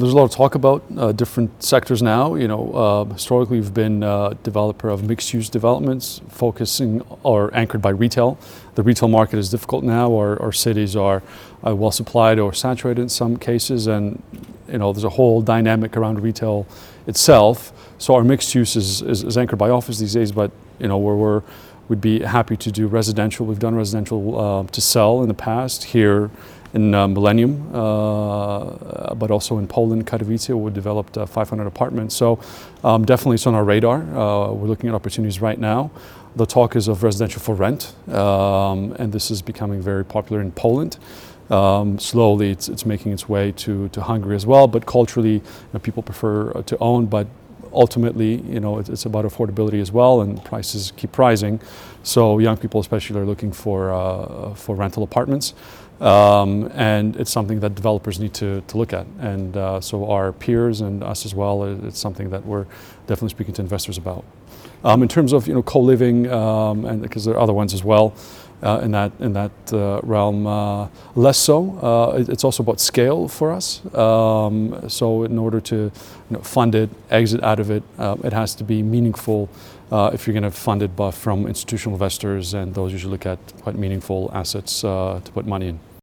There's a lot of talk about uh, different sectors now. You know, uh, historically we've been a developer of mixed-use developments, focusing or anchored by retail. The retail market is difficult now. Our, our cities are uh, well supplied or saturated in some cases, and you know there's a whole dynamic around retail itself. So our mixed use is, is, is anchored by office these days, but you know where we're we'd be happy to do residential. We've done residential uh, to sell in the past here in uh, Millennium, uh, but also in Poland, Katowice, we developed uh, 500 apartments. So um, definitely it's on our radar. Uh, we're looking at opportunities right now. The talk is of residential for rent, um, and this is becoming very popular in Poland. Um, slowly, it's, it's making its way to, to Hungary as well. But culturally, you know, people prefer uh, to own, but ultimately, you know, it's, it's, about affordability as well, and prices keep rising. So young people, especially, are looking for uh, for rental apartments. Um, and it's something that developers need to, to look at. And uh, so our peers and us as well, it's something that we're definitely speaking to investors about. Um, in terms of you know co-living, um, and because there are other ones as well uh, in that in that uh, realm, uh, less so. Uh, it's also about scale for us. Um, so in order to you know, fund it, exit out of it, uh, it has to be meaningful. if you're going to fund it from institutional investors, and those usually look at quite meaningful assets to put money in.